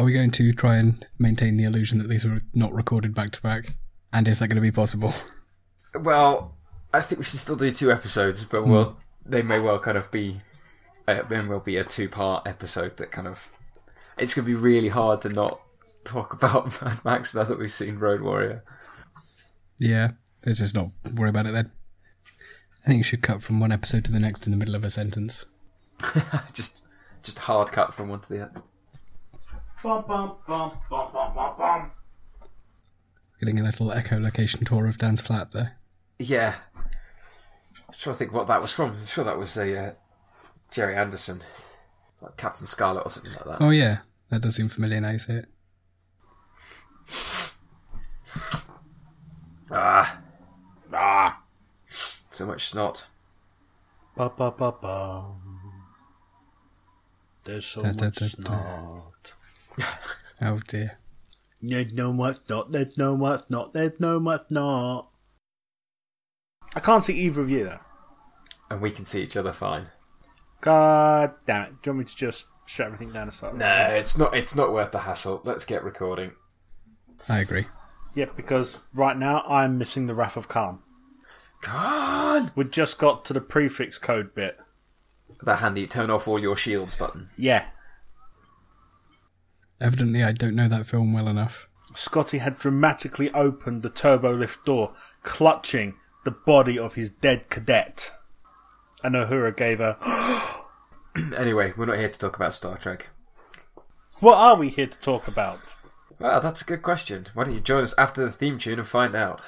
are we going to try and maintain the illusion that these were not recorded back to back? And is that going to be possible? Well, I think we should still do two episodes, but well, they may well kind of be, uh, may well be a two-part episode that kind of. It's going to be really hard to not talk about Mad Max now that we've seen Road Warrior. Yeah, let's just not worry about it then. I think you should cut from one episode to the next in the middle of a sentence. just, just hard cut from one to the next. Bum, bum, bum, bum, bum, bum, bum. Getting a little echolocation tour of Dan's flat there. Yeah, I'm trying to think what that was from. I'm sure that was a uh, Gerry Anderson, like Captain Scarlet or something like that. Oh yeah, that does seem familiar now you say it. Ah, ah, so much snot. Ba, ba, ba, ba. There's so Da, da, much da, da. snot. Oh dear. There's no much not, there's no much not, there's no much not. I can't see either of you though. And we can see each other fine. God damn it. Do you want me to just shut everything down aside? No, it's not. It's not worth the hassle. Let's get recording. I agree. Yeah, because right now I'm missing the Wrath of Khan. Come on! We just got to the prefix code bit. That handy turn off all your shields button. Yeah. Evidently, I don't know that film well enough. Scotty had dramatically opened the turbo lift door, clutching the body of his dead cadet. And Uhura gave a, anyway, we're not here to talk about Star Trek. What are we here to talk about? Well, that's a good question. Why don't you join us after the theme tune and find out?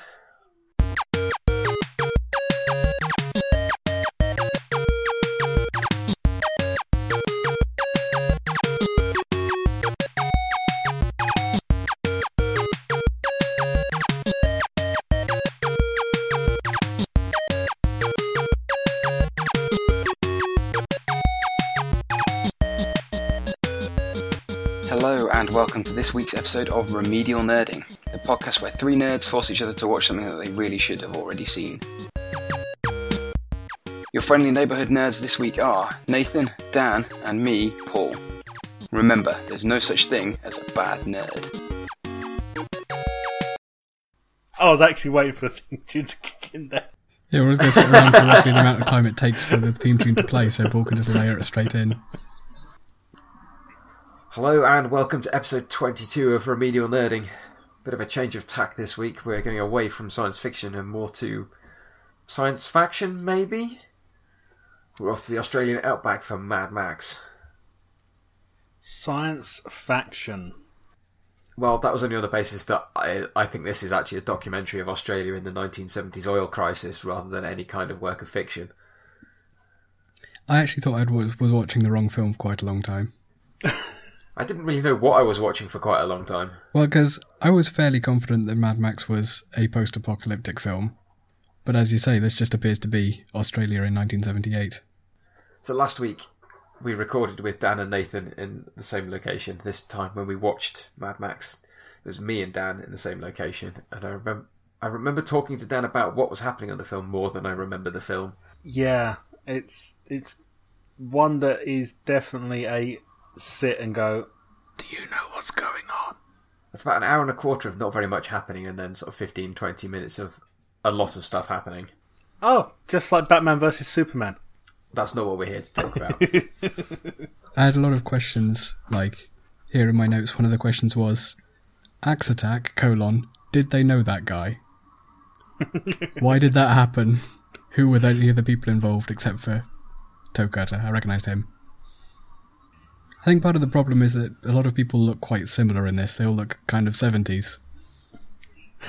And welcome to this week's episode of Remedial Nerding, the podcast where three nerds force each other to watch something that they really should have already seen. Your friendly neighbourhood nerds this week are Nathan, Dan, and me, Paul. Remember, there's no such thing as a bad nerd. I was actually waiting for the theme tune to kick in there. Yeah, we're just going to sit around for roughly the amount of time it takes for the theme tune to play, so Paul can just layer it straight in. Hello and welcome to episode 22 of Remedial Nerding. Bit of a change of tack this week. We're going away from science fiction and more to science faction, maybe? We're off to the Australian outback for Mad Max. Science faction. Well, that was only on the basis that I, I think this is actually a documentary of Australia in the 1970s oil crisis rather than any kind of work of fiction. I actually thought I was, was watching the wrong film for quite a long time. I didn't really know what I was watching for quite a long time. Well, because I was fairly confident that Mad Max was a post apocalyptic film. But as you say, this just appears to be Australia in 1978. So last week we recorded with Dan and Nathan in the same location. This time when we watched Mad Max, it was me and Dan in the same location, and I remember I remember talking to Dan about what was happening on the film more than I remember the film. Yeah, it's it's one that is definitely a sit and go. Do you know what's going on? It's about an hour and a quarter of not very much happening, and then sort of 15, 20 minutes of a lot of stuff happening. Oh, just like Batman versus Superman. That's not what we're here to talk about. I had a lot of questions, like, here in my notes, one of the questions was Axe Attack, colon, did they know that guy? Why did that happen? Who were the other people involved except for Toe Cutter? I recognised him. I think part of the problem is that a lot of people look quite similar in this. They all look kind of 70s.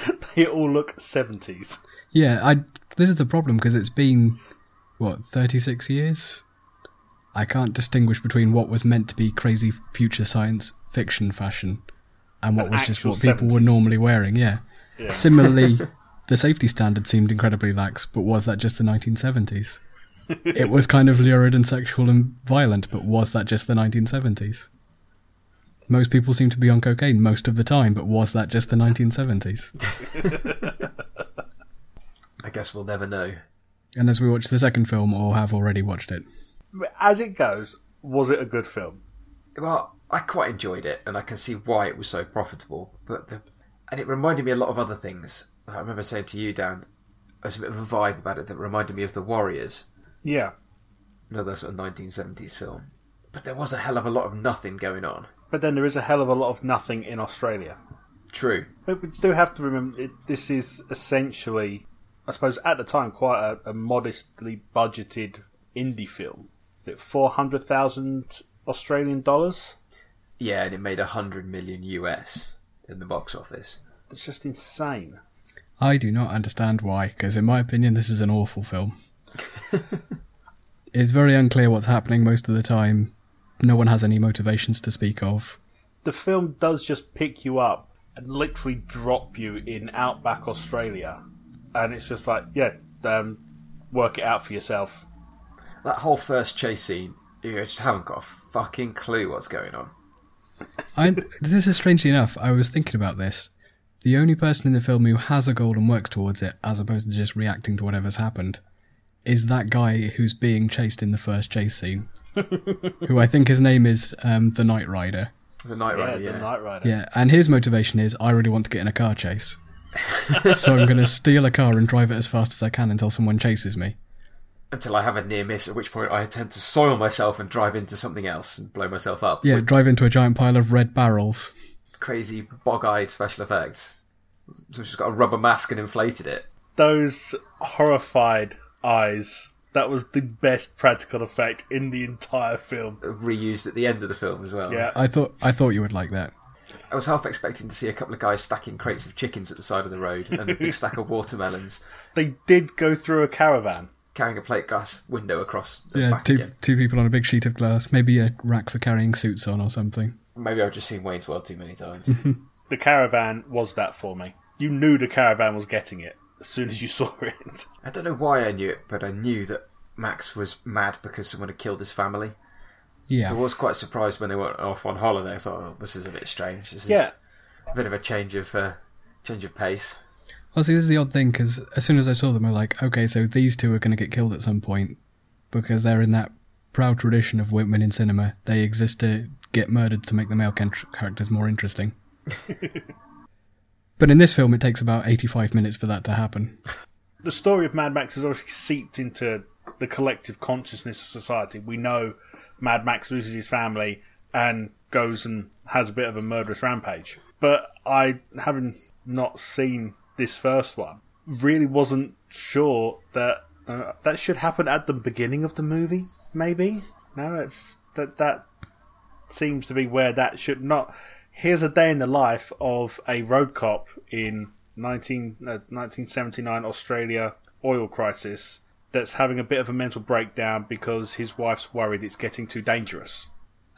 They all look seventies. Yeah, I. This is the problem because it's been what thirty six years. I can't distinguish between what was meant to be crazy future science fiction fashion and what And was just what people were normally wearing. Yeah. Yeah. Similarly, the safety standard seemed incredibly lax, but was that just the nineteen seventies? it was kind of lurid and sexual and violent, but was that just the nineteen seventies? Most people seem to be on cocaine most of the time, but was that just the nineteen seventies? I guess we'll never know. And as we watch the second film, or have already watched it, As it goes, was it a good film? Well, I quite enjoyed it, and I can see why it was so profitable. But the, and it reminded me a lot of other things. I remember saying to you, Dan, there's a bit of a vibe about it that reminded me of The Warriors, Yeah, another sort of 1970s film. But there was a hell of a lot of nothing going on. but then there is a hell of a lot of nothing in Australia. True. But we do have to remember it, this is essentially, I suppose, at the time, quite a, a modestly budgeted indie film. Is it four hundred thousand Australian dollars? Yeah, and it made 100 million US in the box office. That's just insane. I do not understand why, because in my opinion, this is an awful film. it's very unclear what's happening most of the time. No one has any motivations to speak of. The film does just pick you up and literally drop you in outback Australia, and it's just like, yeah, um, work it out for yourself. That whole first chase scene, you just haven't got a fucking clue what's going on. I, this is strangely enough, I was thinking about this. The only person in the film who has a goal and works towards it, as opposed to just reacting to whatever's happened, is that guy who's being chased in the first chase scene. who I think his name is um, the Knight Rider. The Night Yeah, Rider, yeah. the Night Rider. Yeah, and his motivation is I really want to get in a car chase. so I'm going to steal a car and drive it as fast as I can until someone chases me. Until I have a near miss, at which point I attempt to soil myself and drive into something else and blow myself up. Yeah, with drive into a giant pile of red barrels. crazy bog-eyed special effects. So she's got a rubber mask and inflated it. Those horrified eyes. That was the best practical effect in the entire film. Reused at the end of the film as well. Yeah. I thought I thought you would like that. I was half expecting to see a couple of guys stacking crates of chickens at the side of the road and a big stack of watermelons, They did go through a caravan. carrying a plate glass window across the Yeah, back two again. two people on a big sheet of glass, maybe a rack for carrying suits on or something. Maybe I've just seen Wayne's World too many times. The caravan was that for me. You knew the caravan was getting it as soon as you saw it. I don't know why I knew it, but I knew that Max was mad because someone had killed his family. Yeah, So I was quite surprised when they went off on holiday. I thought, oh, this is a bit strange. This is Yeah. a bit of a change of uh, change of pace. Well, see, this is the odd thing because as soon as I saw them, I'm like, okay, so these two are going to get killed at some point because they're in that proud tradition of women in cinema. They exist to get murdered to make the male characters more interesting. but in this film, it takes about 85 minutes for that to happen. The story of Mad Max has obviously seeped into the collective consciousness of society. We know Mad Max loses his family and goes and has a bit of a murderous rampage. But I, having not seen this first one, really wasn't sure that uh, that should happen at the beginning of the movie. Maybe no, it's that that seems to be where that should not. Here's a day in the life of a road cop in 19, uh, 1979 Australia oil crisis that's having a bit of a mental breakdown because his wife's worried it's getting too dangerous.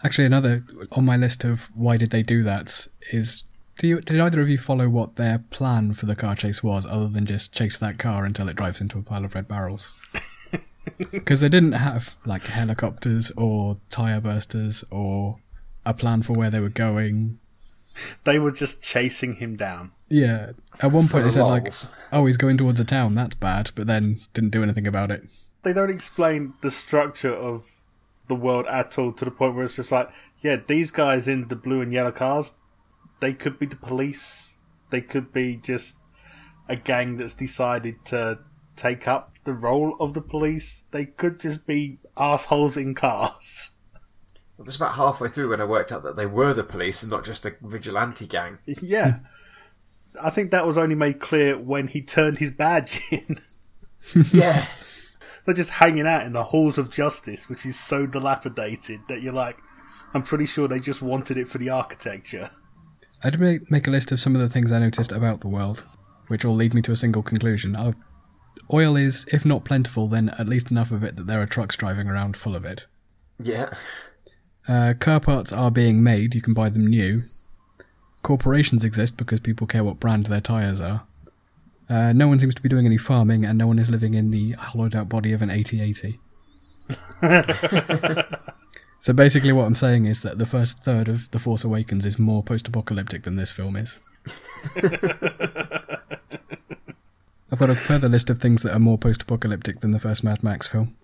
Actually, another on my list of why did they do that is do you, did either of you follow what their plan for the car chase was, other than just chase that car until it drives into a pile of red barrels? Because they didn't have like helicopters or tire bursters or a plan for where they were going. They were just chasing him down. Yeah, at one point they said like, "Oh, he's going towards a town. That's bad," but then didn't do anything about it. They don't explain the structure of the world at all to the point where it's just like, yeah, these guys in the blue and yellow cars, they could be the police. They could be just a gang that's decided to take up the role of the police. They could just be assholes in cars. It was about halfway through when I worked out that they were the police and not just a vigilante gang. yeah. I think that was only made clear when he turned his badge in. yeah. They're just hanging out in the halls of justice, which is so dilapidated that you're like, I'm pretty sure they just wanted it for the architecture. I'd make, make a list of some of the things I noticed about the world, which all lead me to a single conclusion. Uh, oil is, if not plentiful, then at least enough of it that there are trucks driving around full of it. Yeah. Uh, car parts are being made, you can buy them new. Corporations exist because people care what brand their tyres are. Uh, no one seems to be doing any farming, and no one is living in the hollowed out body of an AT-AT. so basically, what I'm saying is that the first third of The Force Awakens is more post apocalyptic than this film is. I've got a further list of things that are more post apocalyptic than the first Mad Max film.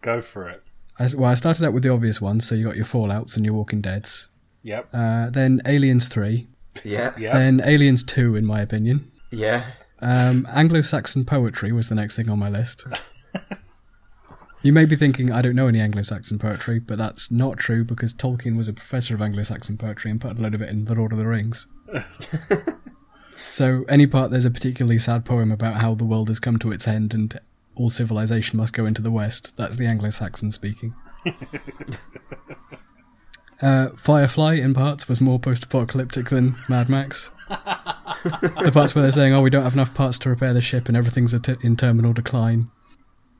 Go for it. I, well, I started out with the obvious ones, so you got your Fallouts and your Walking Deads. Yep. Uh, then Aliens 3. Yeah. Yeah. Then Aliens 2, in my opinion. Yeah. Um, Anglo Saxon poetry was the next thing on my list. you may be thinking, I don't know any Anglo Saxon poetry, but that's not true because Tolkien was a professor of Anglo Saxon poetry and put a load of it in The Lord of the Rings. so, any part there's a particularly sad poem about how the world has come to its end and all civilization must go into the West, that's the Anglo Saxon speaking. Uh, Firefly, in parts, was more post apocalyptic than Mad Max. the parts where they're saying, oh, we don't have enough parts to repair the ship and everything's at- in terminal decline.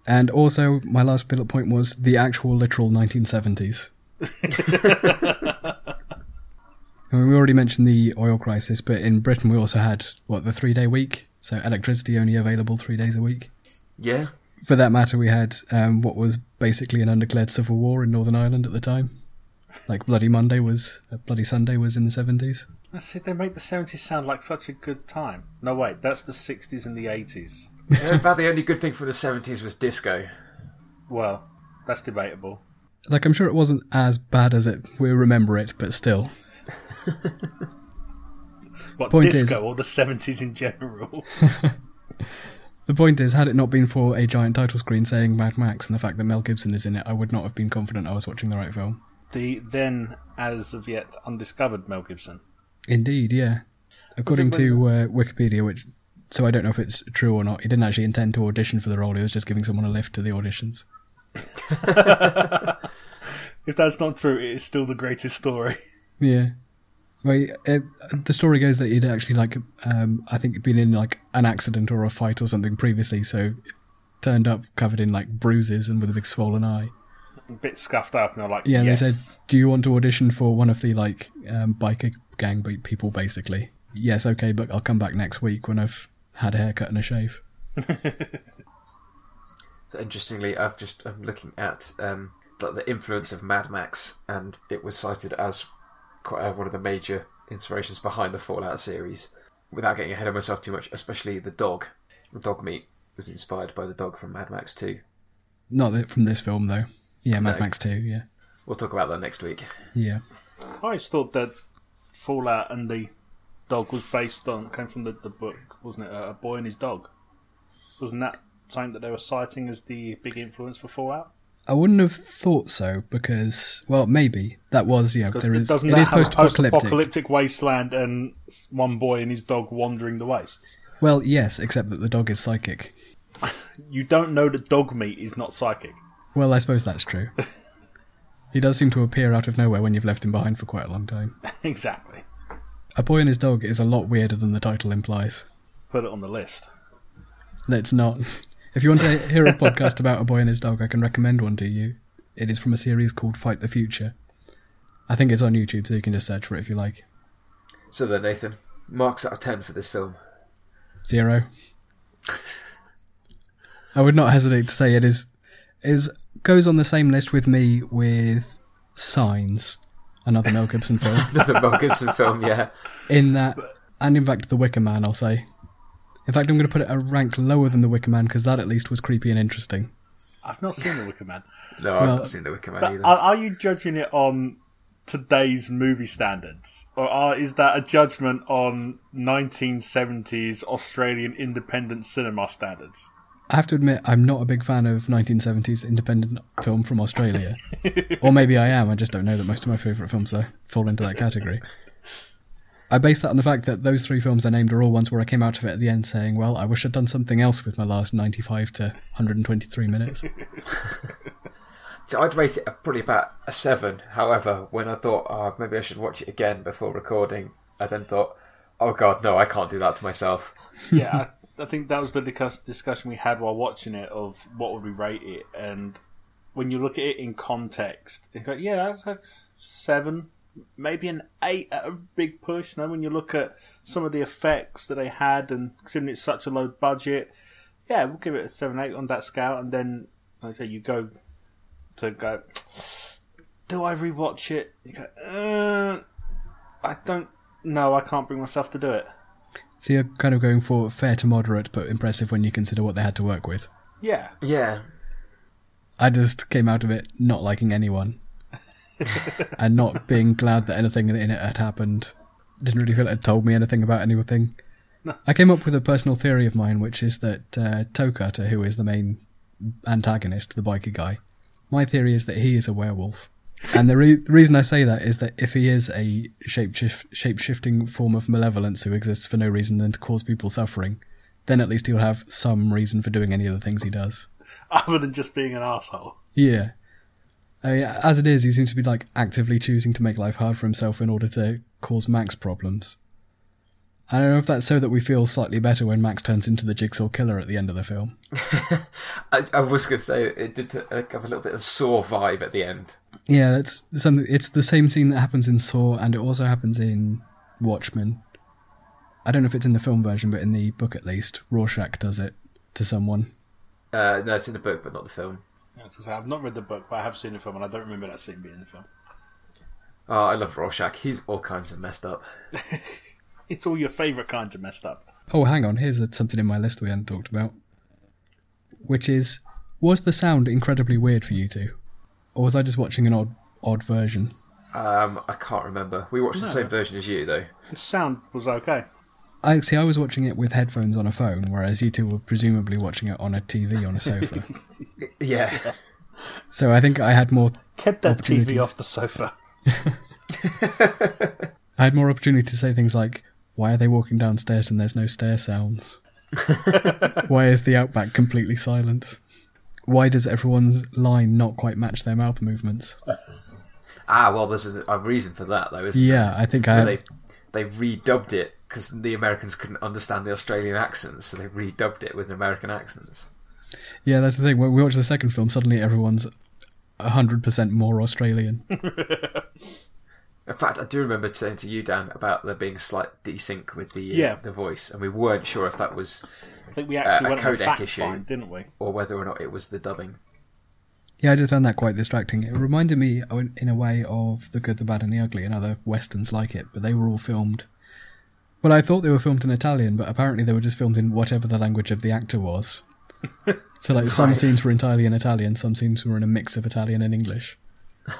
And also, my last bullet point was the actual literal 1970s. I mean, we already mentioned the oil crisis, but in Britain we also had, what, the three day week? So electricity only available three days a week. Yeah. For that matter, we had um, what was basically an undeclared civil war in Northern Ireland at the time. Like Bloody Monday was, uh, Bloody Sunday was in the 70s. I see they make the 70s sound like such a good time. No, wait, that's the 60s and the 80s. You about the only good thing from the 70s was disco. Well, that's debatable. Like, I'm sure it wasn't as bad as it we remember it, but still. What, Point disco is- or the 70s in general? The point is, had it not been for a giant title screen saying Mad Max and the fact that Mel Gibson is in it, I would not have been confident I was watching the right film. the then, as of yet, undiscovered Mel Gibson. Indeed, yeah. According to uh, Wikipedia, which so I don't know if it's true or not, he didn't actually intend to audition for the role. He was just giving someone a lift to the auditions. If that's not true, it is still the greatest story. Yeah. Well, it, the story goes that he'd actually like, um, I think, been in like an accident or a fight or something previously, so turned up covered in like bruises and with a big swollen eye. a bit scuffed up, and they're like, Yeah, yes. they said, "Do you want to audition for one of the like um, biker gang people?" Basically, yes, okay, but I'll come back next week when I've had a haircut and a shave. So interestingly, I've just I'm looking at um, like the influence of Mad Max, and it was cited as quite uh, one of the major inspirations behind the Fallout series. Without getting ahead of myself too much, especially the dog, the dog meat was inspired by the dog from Mad Max Two. Not from this film though. Yeah, Mad No. Max Two. Yeah, We'll talk about that next week. yeah. I always thought that Fallout and the dog was based on, came from the, the book, wasn't it? A boy and his dog. Wasn't that something that they were citing as the big influence for Fallout? I wouldn't have thought so because, well, maybe that was yeah. There is doesn't it that is post-apocalyptic. post-apocalyptic wasteland and one boy and his dog wandering the wastes? Well, yes, except that the dog is psychic. You don't know that dog meat is not psychic. Well, I suppose that's true. he does seem to appear out of nowhere when you've left him behind for quite a long time. exactly. A boy and his dog is a lot weirder than the title implies. Put it on the list. Let's not. If you want to hear a podcast about a boy and his dog, I can recommend one to you. It is from a series called Fight the Future. I think it's on YouTube, so you can just search for it if you like. So then, Nathan, marks out of ten for this film. Zero. I would not hesitate to say it is is goes on the same list with me with Signs, another Mel Gibson film. Another Mel Gibson film, yeah. In that, and in fact, The Wicker Man, I'll say. In fact, I'm going to put it a rank lower than The Wicker Man because that at least was creepy and interesting. I've not seen The Wicker Man. No, I've Well- not seen The Wicker Man either. are, are you judging it on today's movie standards? Or are, is that a judgment on 1970s Australian independent cinema standards? I have to admit, I'm not a big fan of 1970s independent film from Australia. or maybe I am, I just don't know that most of my favourite films are, fall into that category. I base that on the fact that those three films I named are all ones where I came out of it at the end saying, well, I wish I'd done something else with my last 95 to 123 minutes. So I'd rate it a- probably about a seven. However, when I thought, oh, maybe I should watch it again before recording, I then thought, oh god, no, I can't do that to myself. yeah, I, I think that was the discuss- discussion we had while watching it of what would we rate it, and when you look at it in context, it's like yeah, that's like seven, maybe an eight at a big push. No, when you look at some of the effects that they had, and considering it's such a low budget, yeah, we'll give it a seven, eight on that scale, and then like I say, you go to go. Do I rewatch it? You go, uh, I don't. No, I can't bring myself to do it. So you're kind of going for fair to moderate, but impressive when you consider what they had to work with. Yeah, Yeah. I just came out of it not liking anyone. and not being glad that anything in it had happened. Didn't really feel it had told me anything about anything. I came up with a personal theory of mine, which is that uh, Toe Cutter, who is the main antagonist, the biker guy, my theory is that he is a werewolf. And the, re- the reason I say that is that if he is a shapeshift- shape-shifting form of malevolence who exists for no reason than to cause people suffering, then at least he'll have some reason for doing any of the things he does. Other than just being an asshole. Yeah. I mean, as it is, he seems to be like actively choosing to make life hard for himself in order to cause Max problems. I don't know if that's so that we feel slightly better when Max turns into the Jigsaw Killer at the end of the film. I, I was going to say it did have a little bit of Saw vibe at the end. Yeah, it's something. It's the same scene that happens in Saw, and it also happens in Watchmen. I don't know if it's in the film version, but in the book at least, Rorschach does it to someone. Uh, no, it's in the book, but not the film. Yeah, I was say, I've not read the book, but I have seen the film, and I don't remember that scene being in the film. Oh, I love Rorschach. He's all kinds of messed up. It's all your favourite kinds of messed up. Oh, hang on. Here's a, something in my list we hadn't talked about, which is: was the sound incredibly weird for you two, or was I just watching an odd, odd version? Um, I can't remember. We watched the same version as you, though. The sound was okay. I see. I was watching it with headphones on a phone, whereas you two were presumably watching it on a TV on a sofa. Yeah. so I think I had more. Get that TV off the sofa. I had more opportunity to say things like, "Why are they walking downstairs and there's no stair sounds? Why is the outback completely silent? Why does everyone's line not quite match their mouth movements?" ah, well, there's a, reason for that, though, isn't Yeah, I think I had. They they redubbed it because the Americans couldn't understand the Australian accents, so they redubbed it with American accents. Yeah, that's the thing. When we watch the second film, suddenly everyone's hundred percent more Australian. In fact, I do remember saying to you, Dan, about there being slight desync with the uh, Yeah. the voice, and we weren't sure if that was I think we actually a went a codec fact issue. find, didn't we? or whether or not it was the dubbing. Yeah, I just found that quite distracting. It reminded me, uh, in a way, of The Good, the Bad, and the Ugly and other westerns like it, but they were all filmed. Well, I thought they were filmed in Italian, but apparently they were just filmed in whatever the language of the actor was. so, like, some Right. scenes were entirely in Italian, some scenes were in a mix of Italian and English.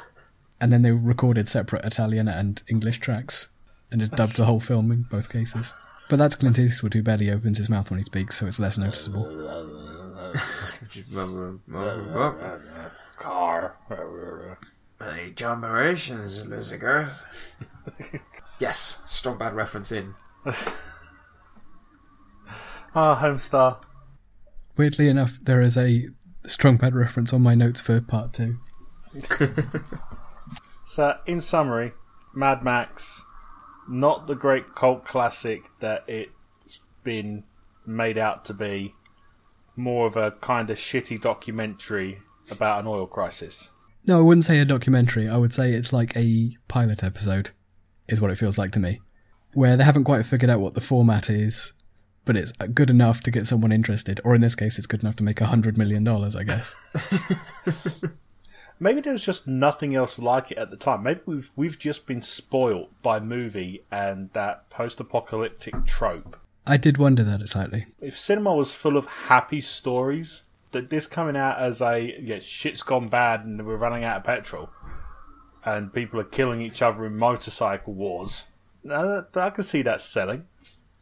And then they recorded separate Italian and English tracks and just dubbed the whole film in both cases. But that's Clint Eastwood who barely opens his mouth when he speaks, so it's less noticeable. Car. Hey, John Mauritians, Elizabeth. yes, strong bad reference in. Ah, Homestar. Weirdly enough, there is a Strong Bad reference on my notes for part two. So, in summary, Mad Max, not the great cult classic that it's been made out to be, more of a kind of shitty documentary about an oil crisis. No, I wouldn't say a documentary. I would say it's like a pilot episode, is what it feels like to me. Where they haven't quite figured out what the format is, but it's good enough to get someone interested. Or in this case, it's good enough to make a hundred million dollars, I guess. Maybe there was just nothing else like it at the time. Maybe we've we've just been spoilt by movie and that post-apocalyptic trope. I did wonder that slightly. If cinema was full of happy stories, that this coming out as a yeah, shit's gone bad and we're running out of petrol, and people are killing each other in motorcycle wars. That- I can see that selling.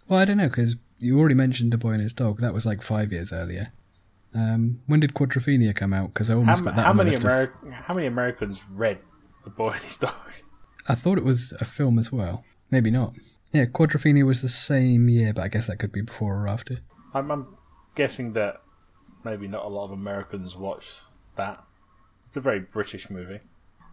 Well, I don't know, because you already mentioned A Boy and His Dog. That was like five years earlier. Um, when did Quadrophenia come out? Because I How, almost m- got that how many list of- how many Americans read The Boy and His Dog? I thought it was a film as well. Maybe not. Yeah, Quadrophenia was the same year, but I guess that could be before or after. I'm, I'm guessing that maybe not a lot of Americans watch that. It's a very British movie.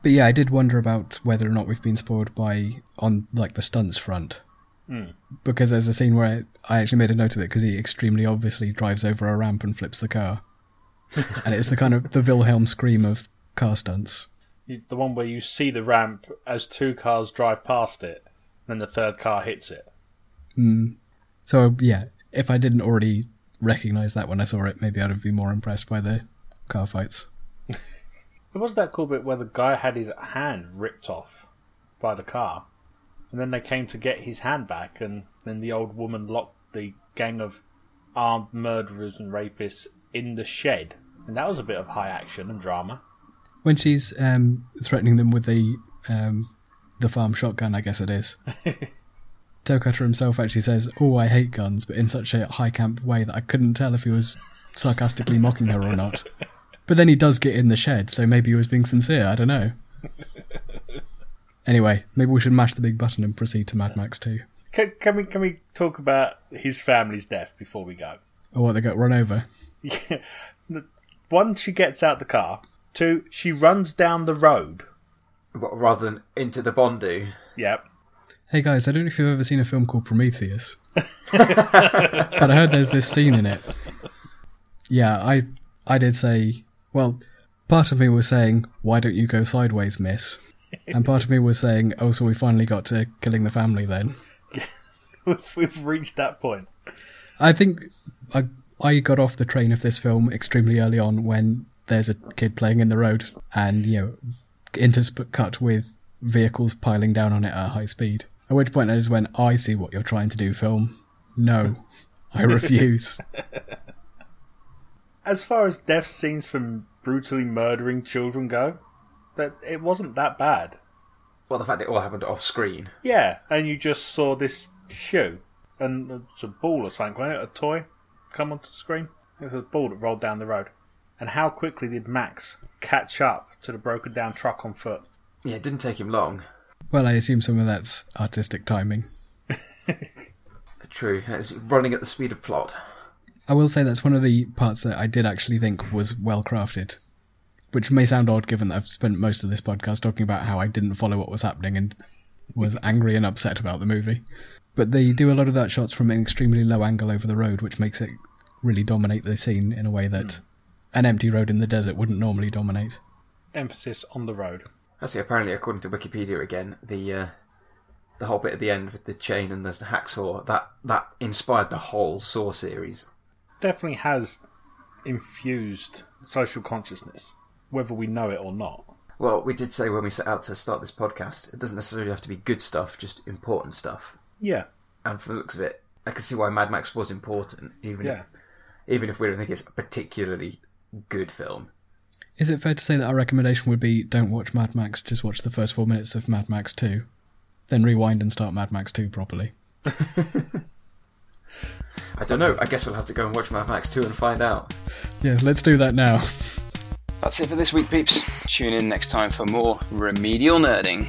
But yeah, I did wonder about whether or not we've been spoiled by on like the stunts front. Hmm. Because there's a scene where I actually made a note of it because he extremely obviously drives over a ramp and flips the car, and it's the kind of the Wilhelm scream of car stunts. The one where you see the ramp as two cars drive past it, then the third car hits it. Hmm. So yeah, if I didn't already recognize that when I saw it, maybe I'd have been more impressed by the car fights. There was that cool bit where the guy had his hand ripped off by the car, and then they came to get his hand back, and then the old woman locked the gang of armed murderers and rapists in the shed, and that was a bit of high action and drama. when she's um, threatening them with the um, the farm shotgun, I guess it is. Toe Cutter himself actually says, "Oh, I hate guns," but in such a high camp way that I couldn't tell if he was sarcastically mocking her or not. But then he does get in the shed, so maybe he was being sincere. I don't know. Anyway, maybe we should mash the big button and proceed to Mad Max 2. Can, can we can we talk about his family's death before we go? Or what, they got run over? Yeah. One, she gets out the car. Two, she runs down the road. Rather than into the Bondu. Yep. Hey guys, I don't know if you've ever seen a film called Prometheus. but I heard there's this scene in it. Yeah, I I did say, well, part of me was saying, why don't you go sideways, miss? And part of me was saying, oh, so we finally got to killing the family then. We've, we've reached that point. I think I I got off the train of this film extremely early on when there's a kid playing in the road and you know intercut with vehicles piling down on it at high speed. At which point I just went, I see what you're trying to do, film. No, I refuse. As far as death scenes from brutally murdering children go, that it wasn't that bad. Well, the fact it all happened off screen. Yeah, and you just saw this shoe and it's a ball or something, wasn't it? A toy come onto the screen. It's a ball that rolled down the road. And how quickly did Max catch up to the broken down truck on foot? Yeah, it didn't take him long. Well, I assume some of that's artistic timing. True, it's running at the speed of plot. I will say that's one of the parts that I did actually think was well crafted. Which may sound odd given that I've spent most of this podcast talking about how I didn't follow what was happening and was angry and upset about the movie. But they do a lot of that shots from an extremely low angle over the road, which makes it really dominate the scene in a way that an empty road in the desert wouldn't normally dominate. Emphasis on the road. Actually, apparently, according to Wikipedia again, the uh, the whole bit at the end with the chain and the hacksaw that that inspired the whole Saw series. Definitely has infused social consciousness, whether we know it or not. Well, we did say when we set out to start this podcast, it doesn't necessarily have to be good stuff, just important stuff. Yeah. And from the looks of it, I can see why Mad Max was important, even Yeah. if even if we don't think it's a particularly good film. Is it fair to say that our recommendation would be don't watch Mad Max, just watch the first four minutes of Mad Max 2, then rewind and start Mad Max 2 properly? I don't know. I guess we'll have to go and watch Mad Max 2 and find out. Yes, let's do that now. That's it for this week, peeps. Tune in next time for more remedial nerding.